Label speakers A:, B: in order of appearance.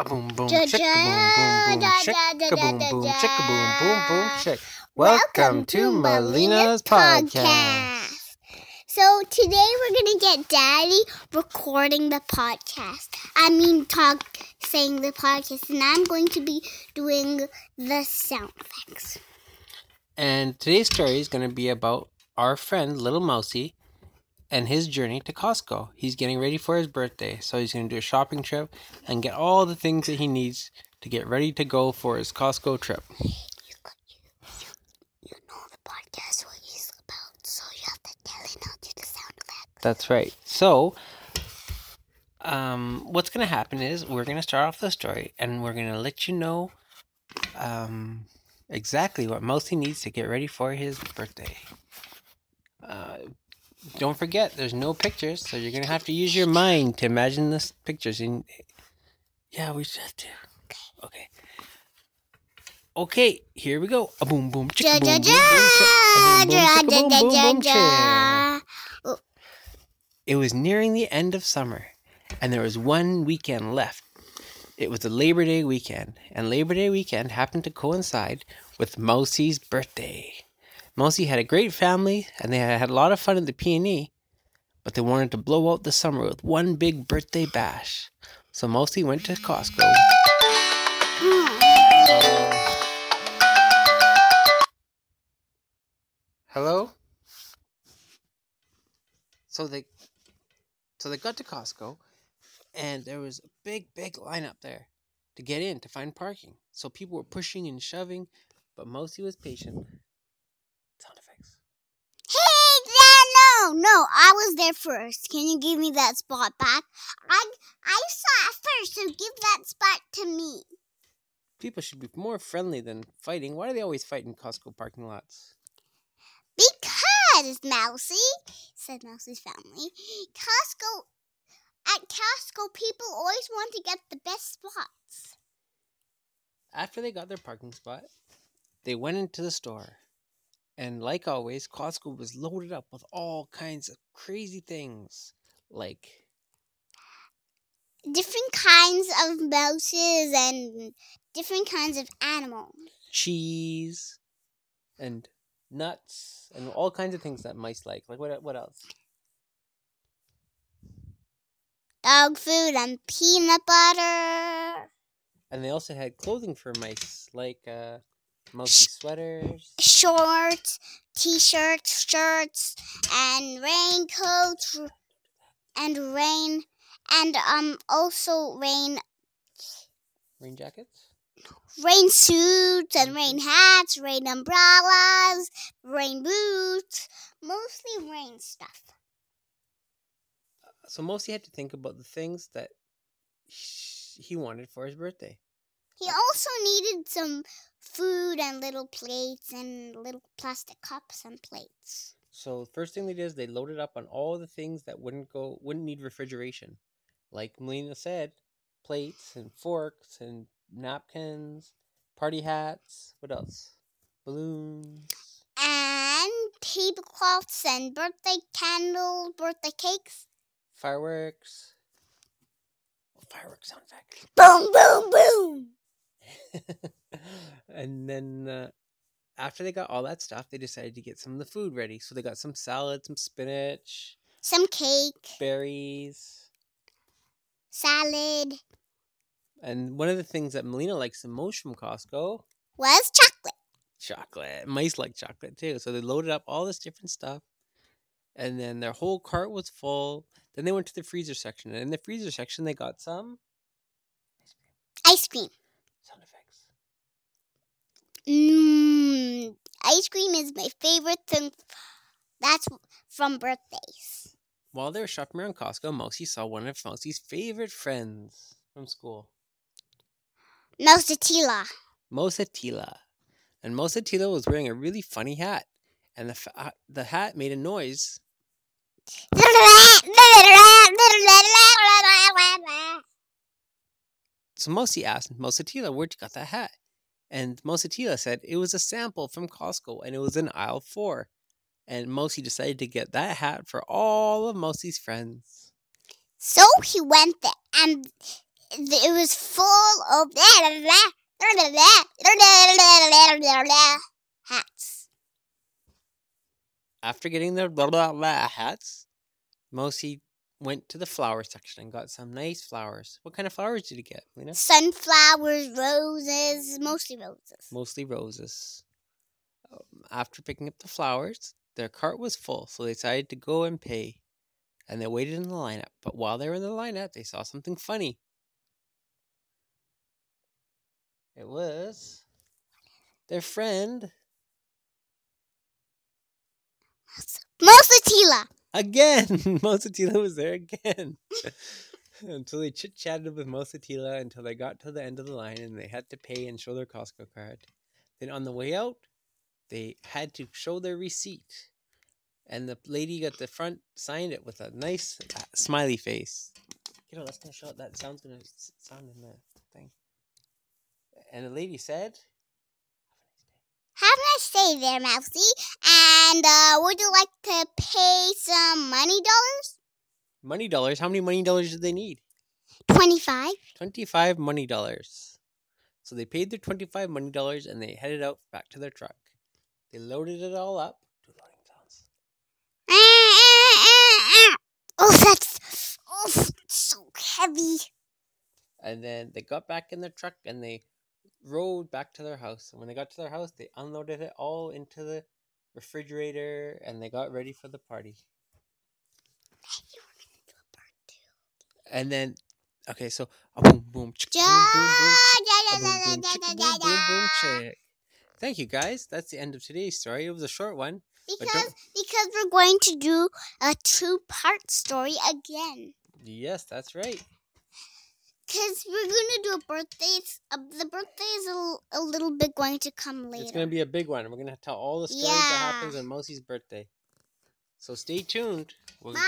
A: A boom boom chick a boom boom boom chick a boom boom chick a boom boom boom chick. Welcome to Melina's podcast.
B: So today we're gonna get Daddy recording the podcast. I mean, talk, saying the podcast, and I'm going to be doing the sound effects.
A: And today's story is going to be about our friend Little Mousy and his journey to Costco. He's getting ready for his birthday, so he's going to do a shopping trip and get all the things that he needs to get ready to go for his Costco trip.
B: You, you, you know the podcast what he's about, so you have to tell him how to the sound effects.
A: That's right. So, um, what's going to happen is we're going to start off the story and we're going to let you know um, exactly what Mousy needs to get ready for his birthday. Uh, don't forget, there's no pictures, so you're gonna have to use your mind to imagine the pictures. And yeah, we just have to. Okay. Okay, here we go. A boom boom chicka boom boom boom chick. It was nearing the end of summer, and there was one weekend left. It was the Labor Day weekend, and Labor Day weekend happened to coincide with Mousy's birthday. Mousy had a great family, and they had a lot of fun at the PNE, but they wanted to blow out the summer with one big birthday bash. So Mousy went to Costco. Hello? So they so they got to Costco and there was a big, big line up there to get in to find parking. So people were pushing and shoving, but Mousy was patient. Sound effects.
B: Hey, Dad, no, no, I was there first. Can you give me that spot back? I, I saw it first, so give that spot to me.
A: People should be more friendly than fighting. Why do they always fight in Costco parking lots?
B: Because, Mousy, said Mousy's family, Costco, at Costco, people always want to get the best spots.
A: After they got their parking spot, they went into the store. And like always, Costco was loaded up with all kinds of crazy things like
B: Different kinds of mouses and different kinds of animals.
A: cheese and nuts and all kinds of things that mice like. Like what what else?
B: Dog food and peanut butter.
A: And they also had clothing for mice, like uh mousy sweaters.
B: shorts, t-shirts, shirts, and raincoats, and rain, and um also rain
A: Rain jackets?
B: rain suits and rain hats, rain umbrellas, rain boots, mostly rain stuff.
A: So mostly had to think about the things that he wanted for his birthday.
B: He also needed some food and little plates and little plastic cups and plates.
A: So first thing they did is they loaded up on all the things that wouldn't go wouldn't need refrigeration. Like Melina said, plates and forks and napkins, party hats, what else? Balloons.
B: And tablecloths and birthday candles, birthday cakes.
A: Fireworks. Fireworks sound effect.
B: Boom, boom, boom.
A: and then uh, after they got all that stuff, they decided to get some of the food ready. So they got some salad, some spinach,
B: Some cake,
A: berries.
B: salad,
A: And one of the things that Melina likes the most from Costco,
B: was chocolate.
A: chocolate. Mice like chocolate too. So they loaded up all this different stuff. And then their whole cart was full. Then they went to the freezer section. And in the freezer section, they got some
B: Ice cream.
A: Sound effects.
B: Mmm. Ice cream is my favorite thing. That's from birthdays.
A: While they were shopping around Costco, Mousy saw one of Mousy's favorite friends from school.
B: Mosatila.
A: Mosatila. And Mosatila was wearing a really funny hat. And the, fa- the hat made a noise. So Mosi asked Mosatila, where'd you got that hat? And Mosatila said it was a sample from Costco and it was in aisle four. And Mosi decided to get that hat for all of Mosi's friends.
B: So he went there and it was full of hats.
A: After getting their blah blah blah hats, Mousy went to the flower section and got some nice flowers. What kind of flowers did he get, Lena?
B: Sunflowers, roses, mostly roses.
A: Mostly roses. Um, after picking up the flowers, their cart was full, so they decided to go and pay. And they waited in the lineup. But while they were in the lineup, they saw something funny. It was their friend
B: Mosatila.
A: Again. Mosatila was there again. until they chit chatted with Mosatila until they got to the end of the line and they had to pay and show their Costco card. Then on the way out, they had to show their receipt. And the lady at the front signed it with a nice uh, smiley face. You know, that's gonna show that sound's gonna sound in the thing. And the lady said,
B: Have a nice day there, Mousy. And uh, would you like to pay some money dollars?
A: "Money dollars. How many money dollars did they need?
B: 25.
A: 25 money dollars. So they paid their 25 money dollars and they headed out back to their truck. They loaded it all up. Do loading sounds.
B: Oh, that's oh, so heavy.
A: And then they got back in their truck and they rode back to their house. And when they got to their house, they unloaded it all into the refrigerator and they got ready for the party. And then, okay, so a boom, boom, chick, boom, boom, boom, a boom, boom, chick, boom, boom, boom, chick. Thank you, guys. That's the end of today's story. It was a short one.
B: Because because we're going to do a two part story again.
A: Yes, that's right.
B: Because we're going to do a birthday. It's, uh, the birthday is a, l- a little bit going to come later.
A: It's going to be a big one. We're going to tell all the stories that happens on Mosey's birthday. So stay tuned. We'll,
B: Bye.